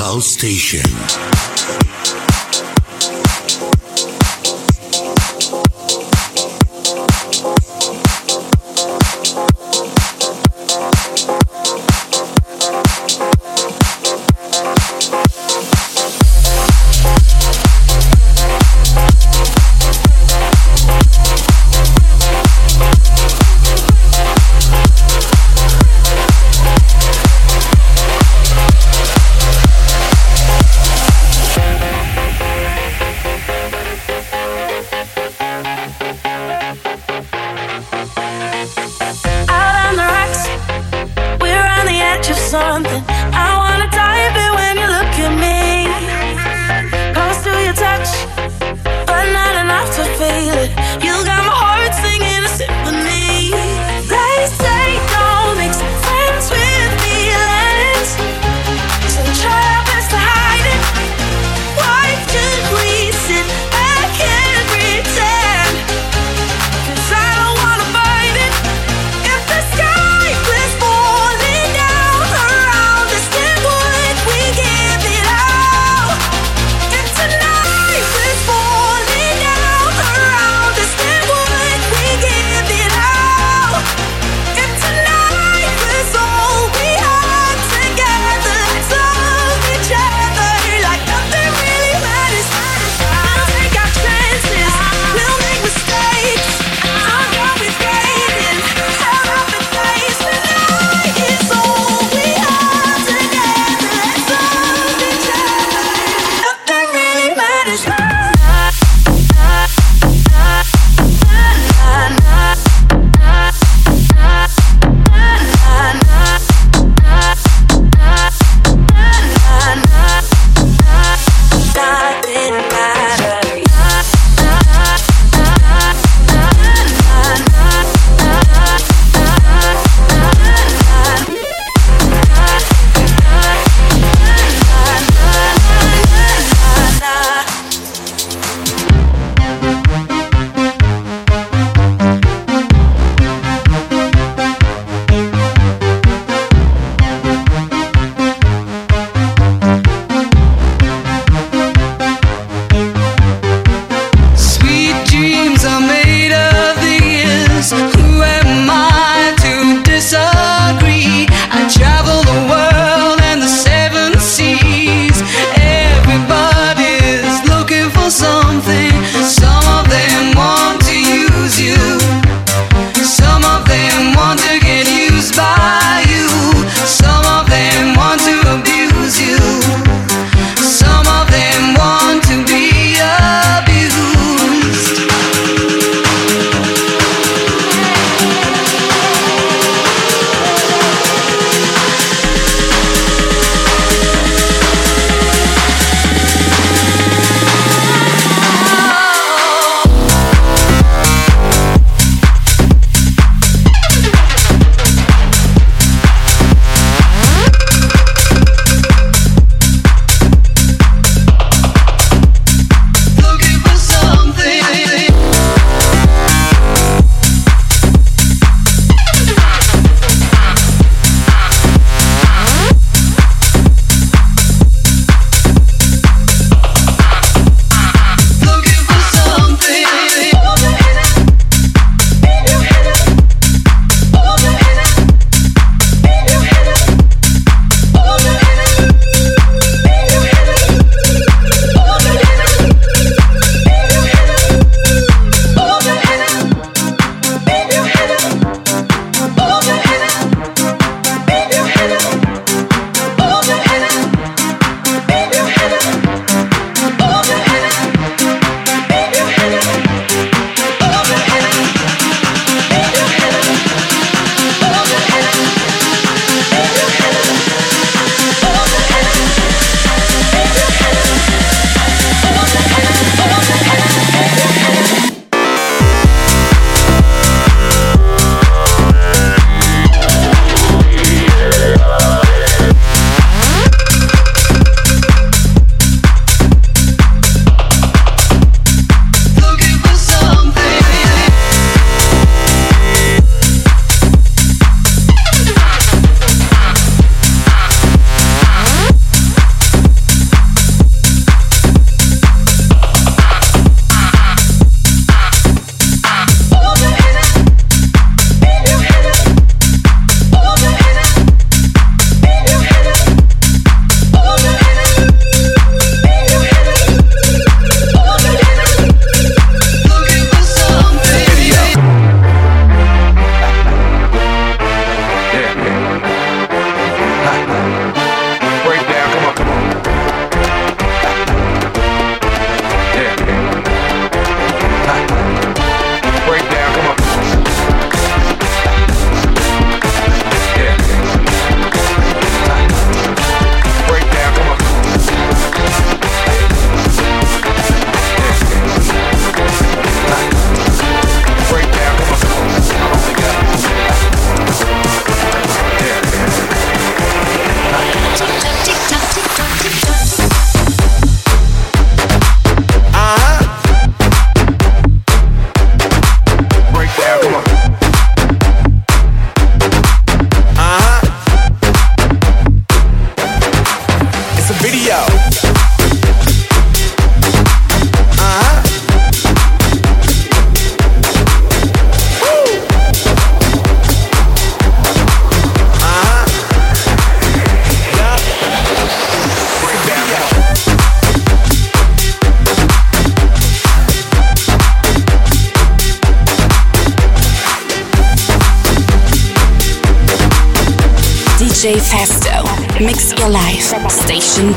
Pal Station.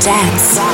Dance.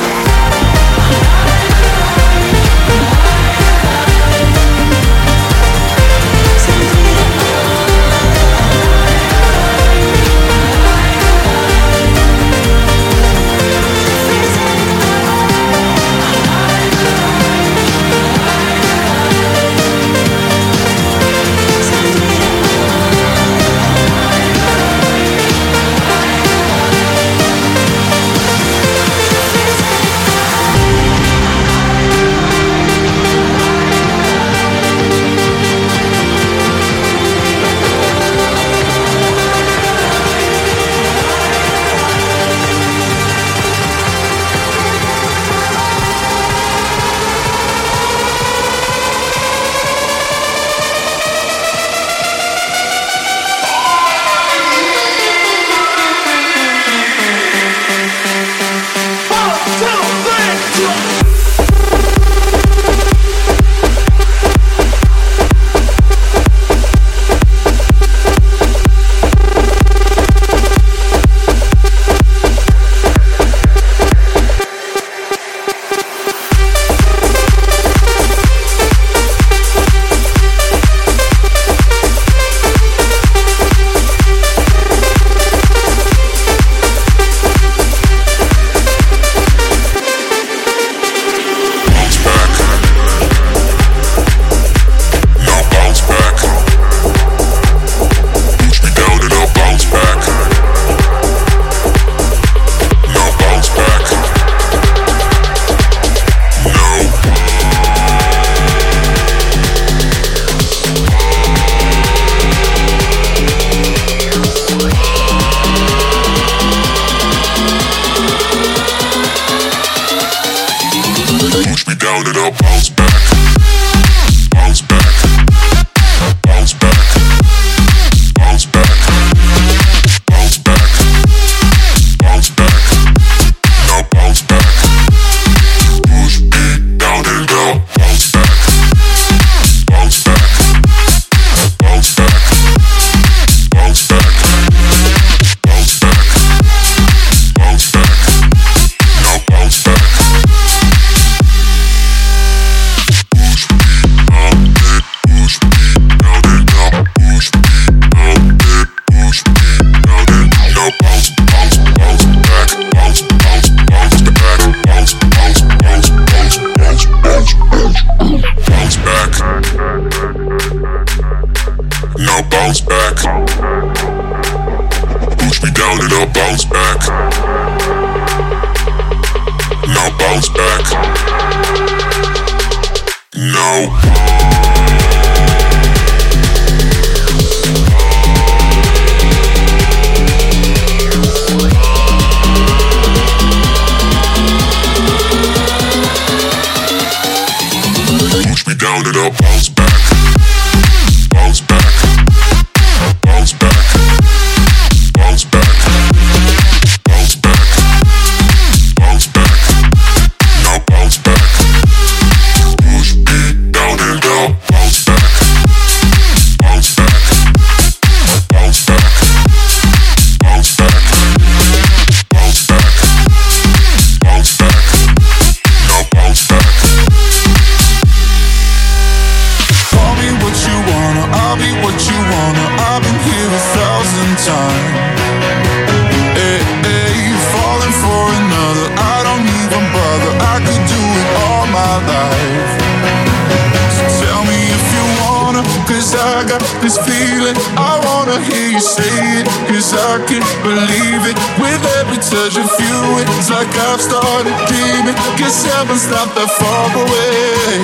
that far away.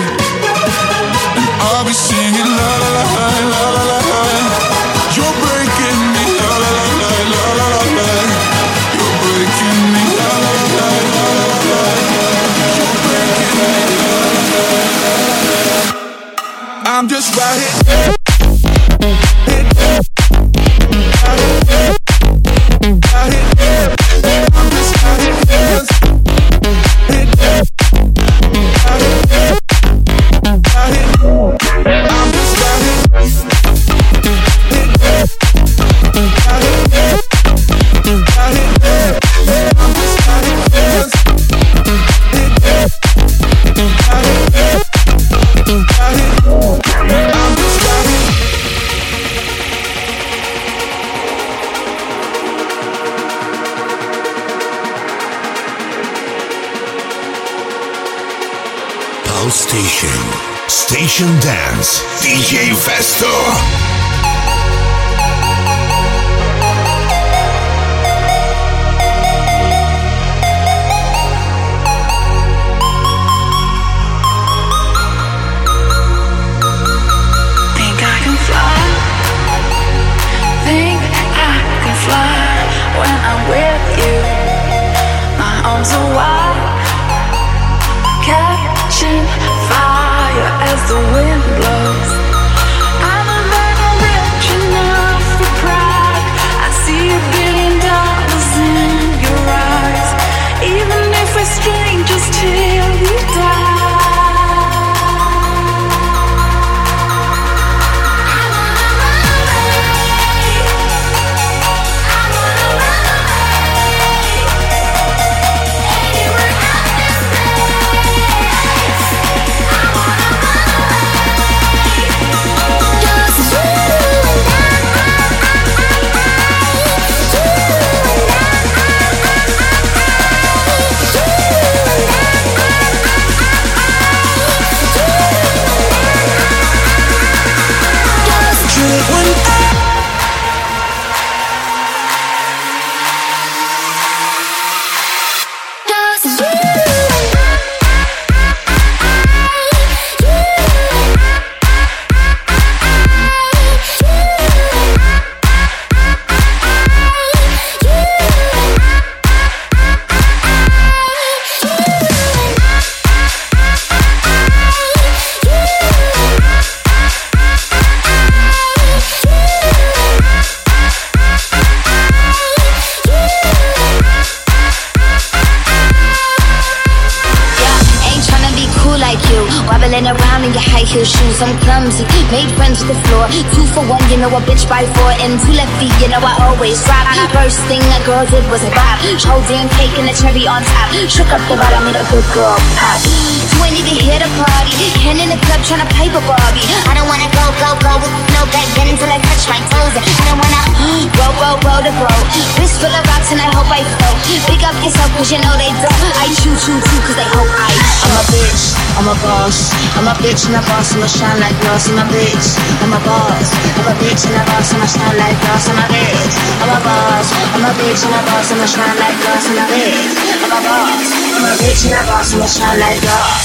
And I'll be singing la la la la la la. You're breaking me la la la la la. You're breaking me la la la la la. You're breaking me la. I'm just right here. Was a bop. Whole cake and the cherry on top. Shook up the bottom, made a good girl shine like glass. Bitch, I'm a boss. I'm a bitch and a boss, I'm a shine like glass.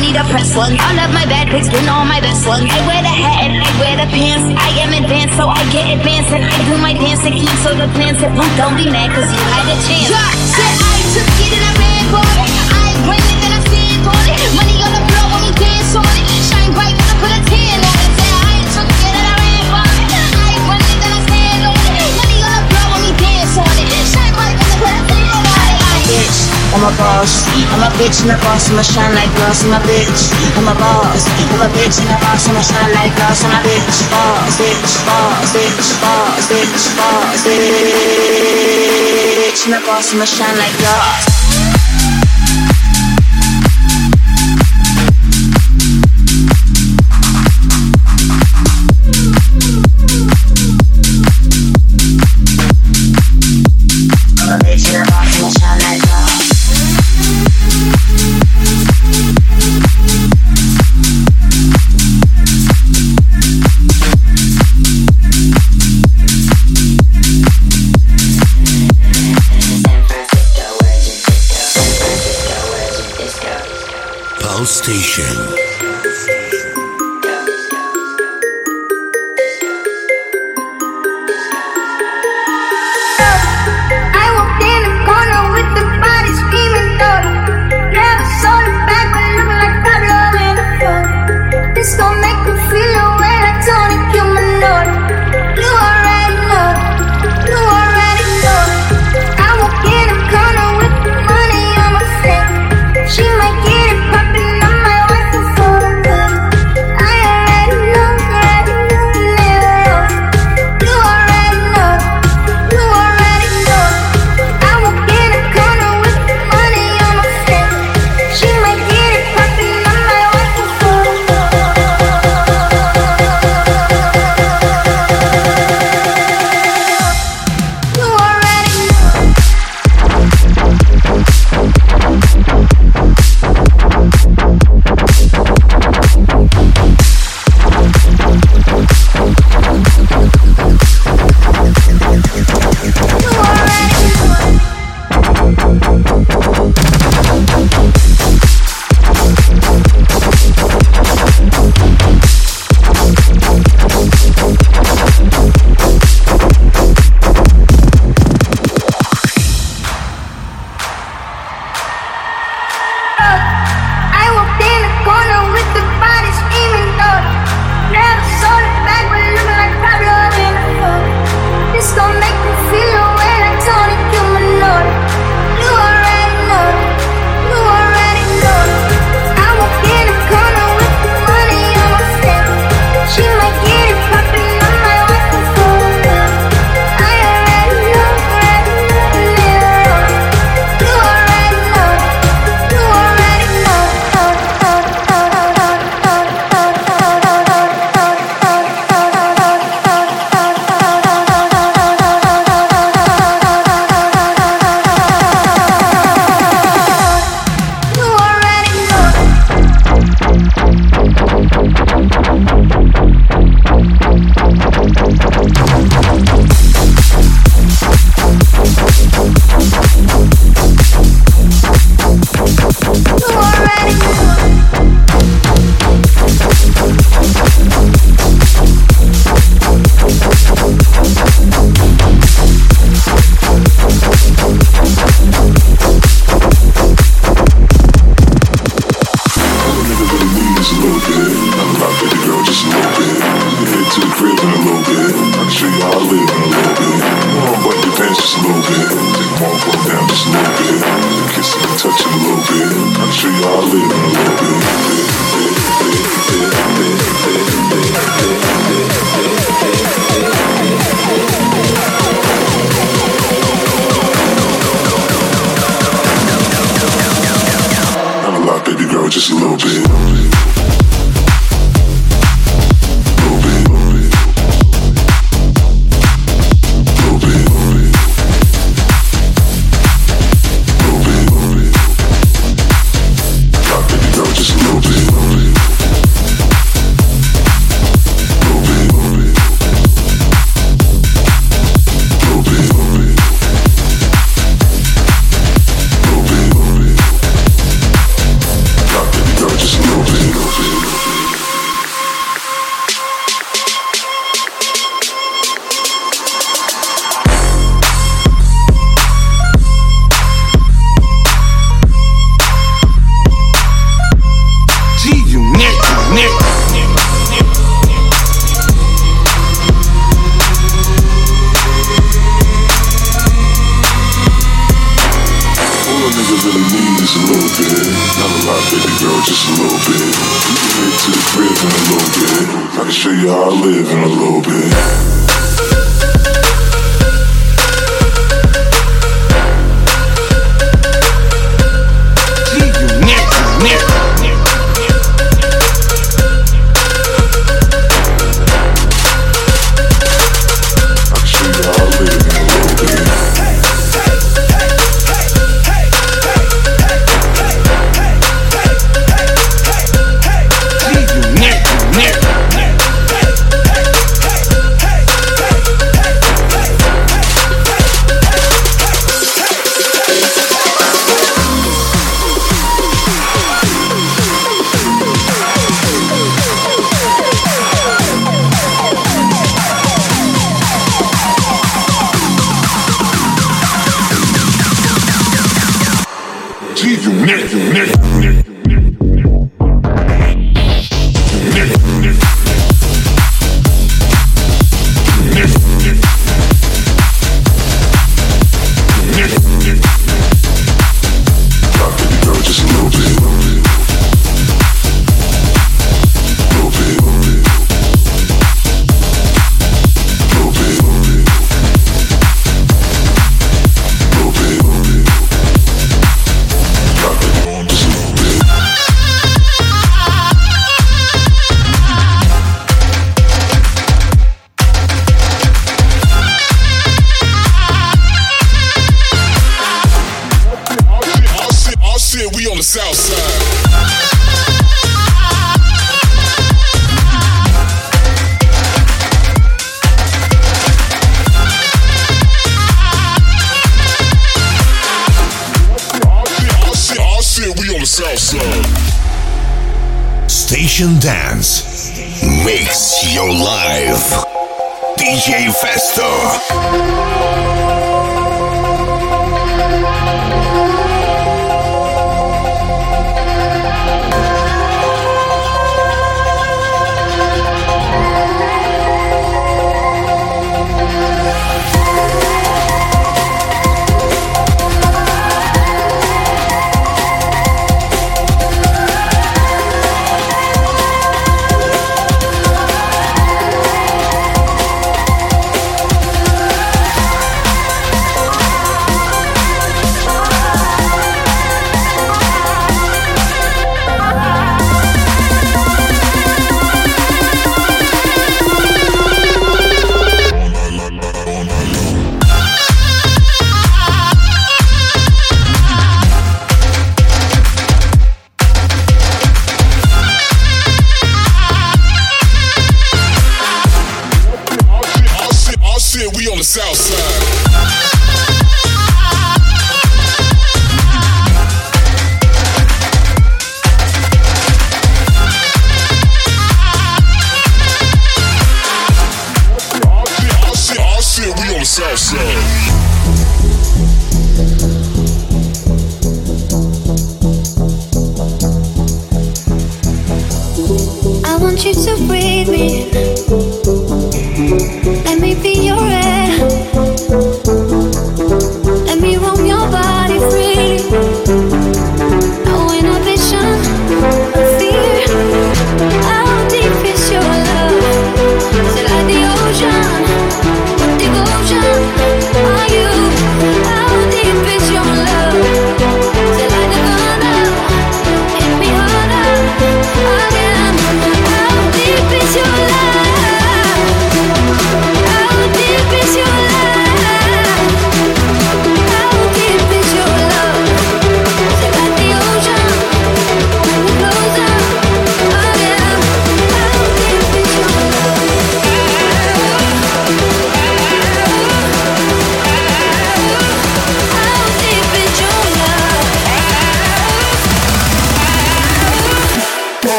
Need a press one. All of my bad pics been all my best ones. I wear the hat and I wear the pants. I am advanced, so I get advanced. And I do my dance and keep so the plans that punk don't be mad, cause you had a chance. Yeah, said I took it and I ran for it. I bring it and I stand on it. Money on the floor when we dance on it. Shine bright when I put a tan on it. Said I took it and I ran for it. I bring it and I stand on it. Money on the floor when we dance on it. Shine bright when I put a tan on it. bitch, I'm a boss. I'm a bitch and a boss, I'm a shine like glass. I'm a bitch, I'm a boss. I'm a bitch and a boss, I'm a shine like glass. I'm a bitch, boss, bitch, boss, bitch, boss, bitch, boss, bitch, and a boss, I'm a shine like glass. Pal Station.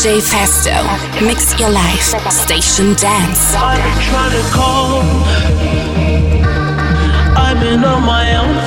DJ Festo. Mix your life. Station dance. I've been trying to call. I've been on my own.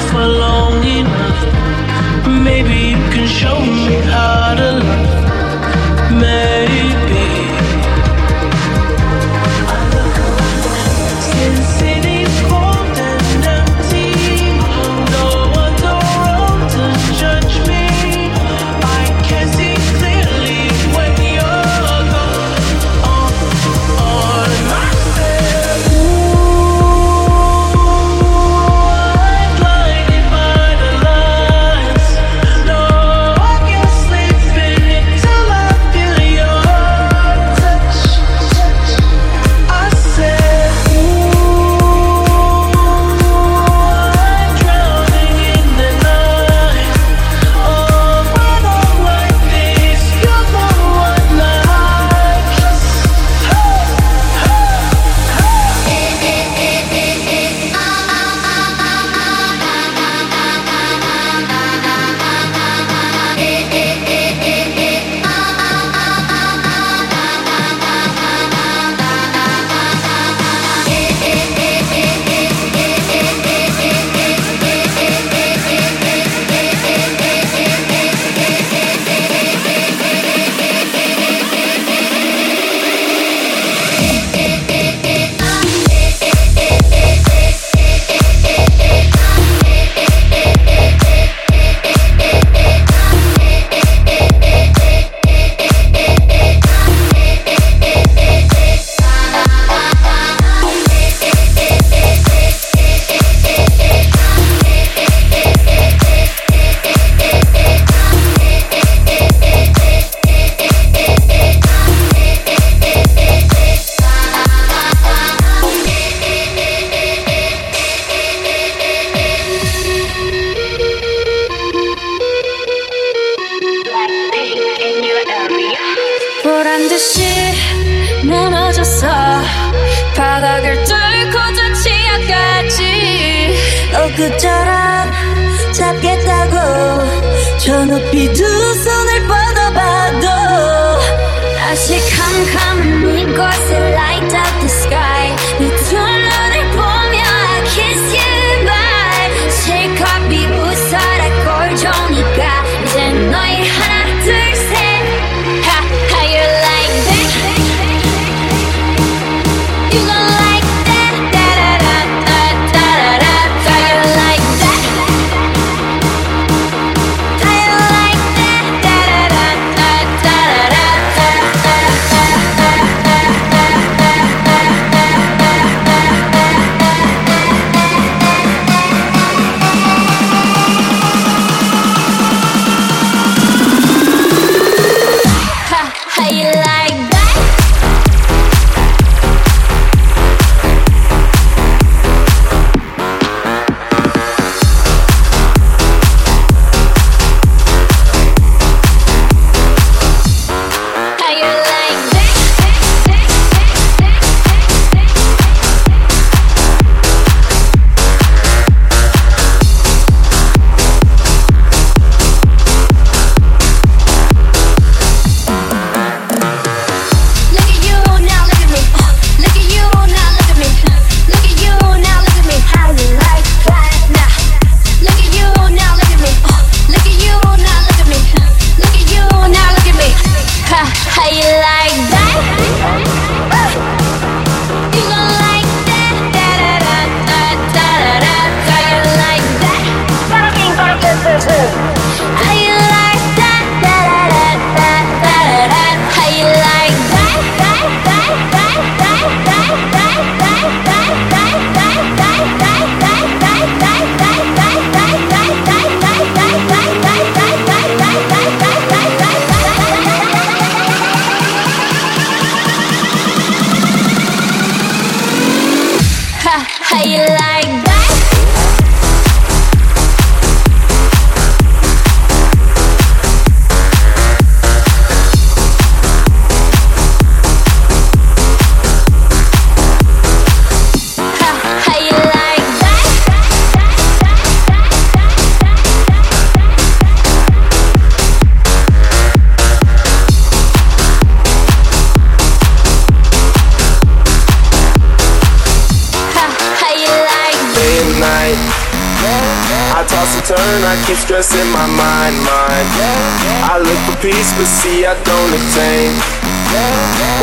Peace, but see I don't attain.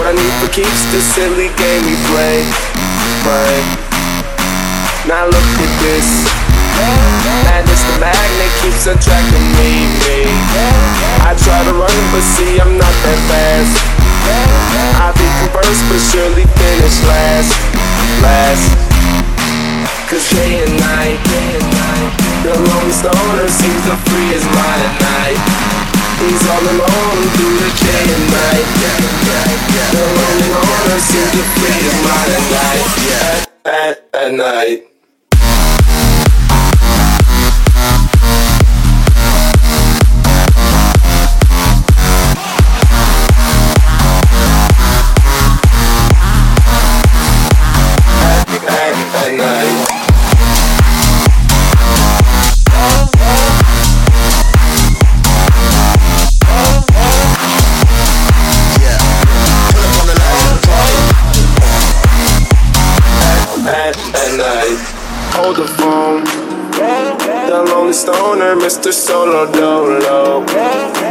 What I need for keeps the silly game we play, play. Now look at this. Madness, the magnet keeps attracting me, me. I try to run, but see I'm not that fast. I be first, but surely finish last, last. Cause day and night, day and night The lonely stoner seems to free his mind at night He's all alone through the day and night. The lonely loner seems to free mind at night At, at, at night Mr. Solo Dolo.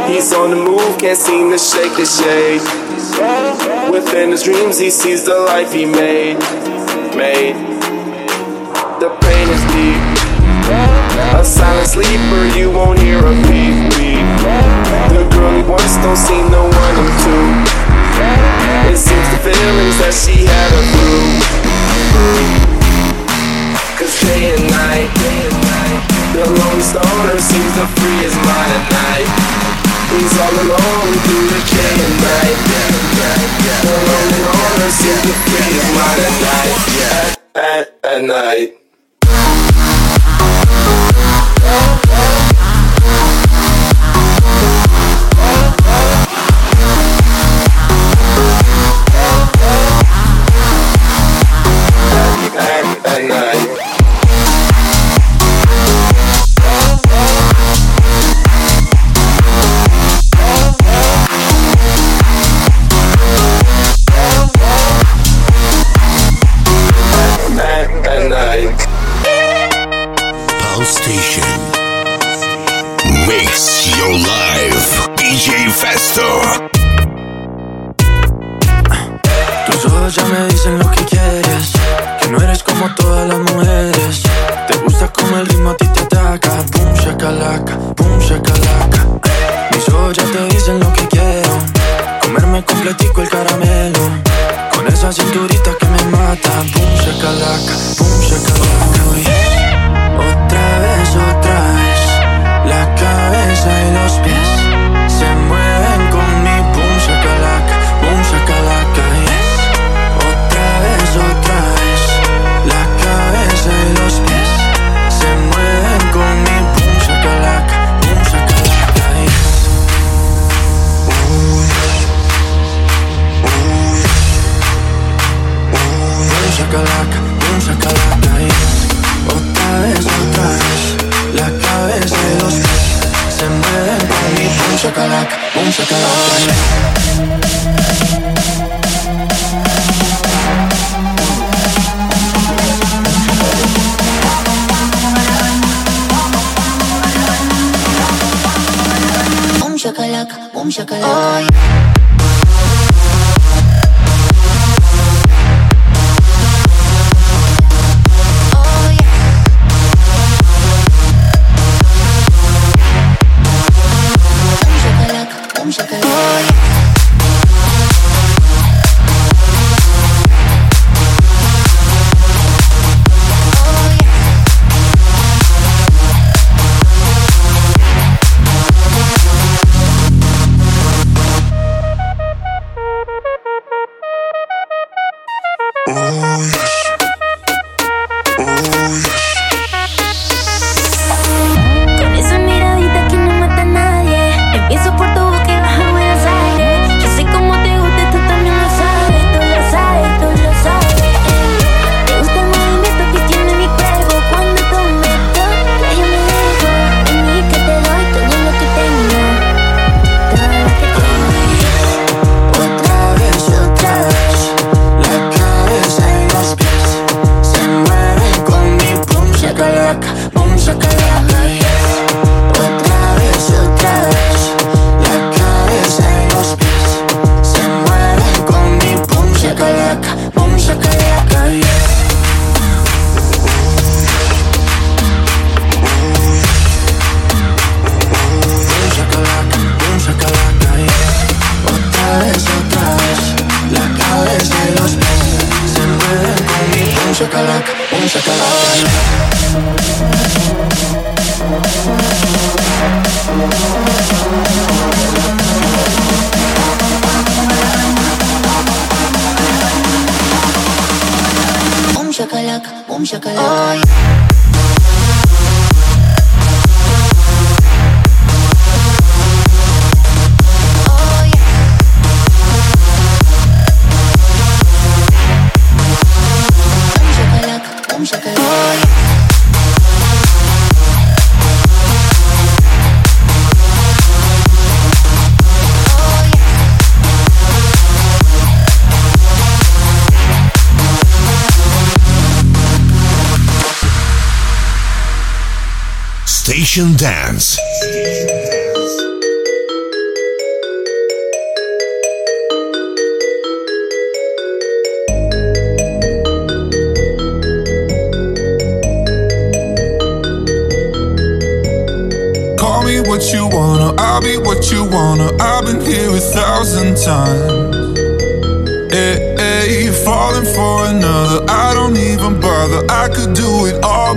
He's on the move, can't seem to shake the shade. Within his dreams, he sees the life he made. Made. The pain is deep. A silent sleeper, you won't hear a beep. The girl he wants don't seem to want him to. It seems the feelings that she had are through. Cause day and night, The lonely stoner seems to free his mind at night. He's all alone through the day and night. The lonely loner seems to free his mind at night. At, at, at night. At, ya me dicen lo que quieres. Que no eres como todas las mujeres.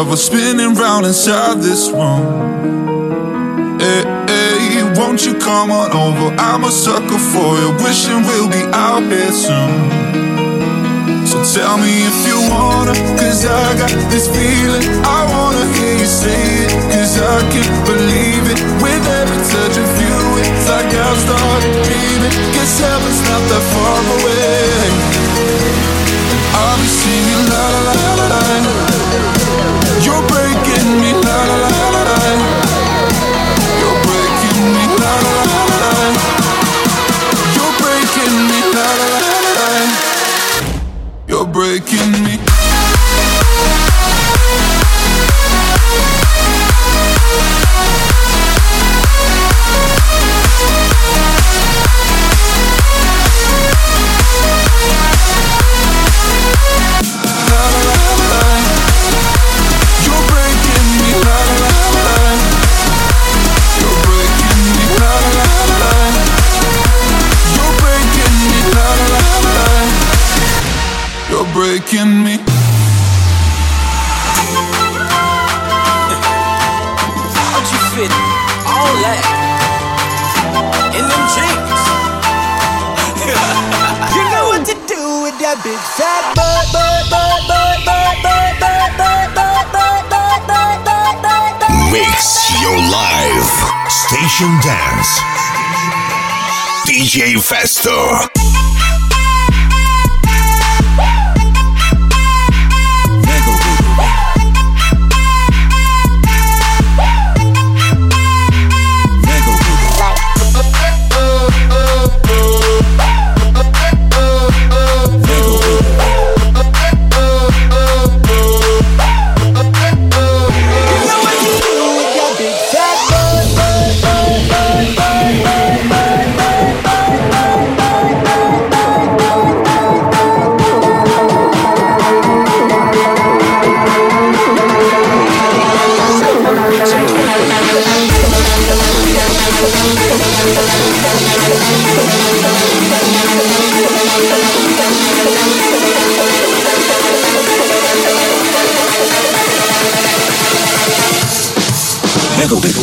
myself was spinning round inside this room. Hey, hey, won't you come on over? I'm a sucker for you, wishing we'll be out here soon. So tell me if you wanna, cause I got this feeling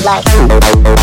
Keeping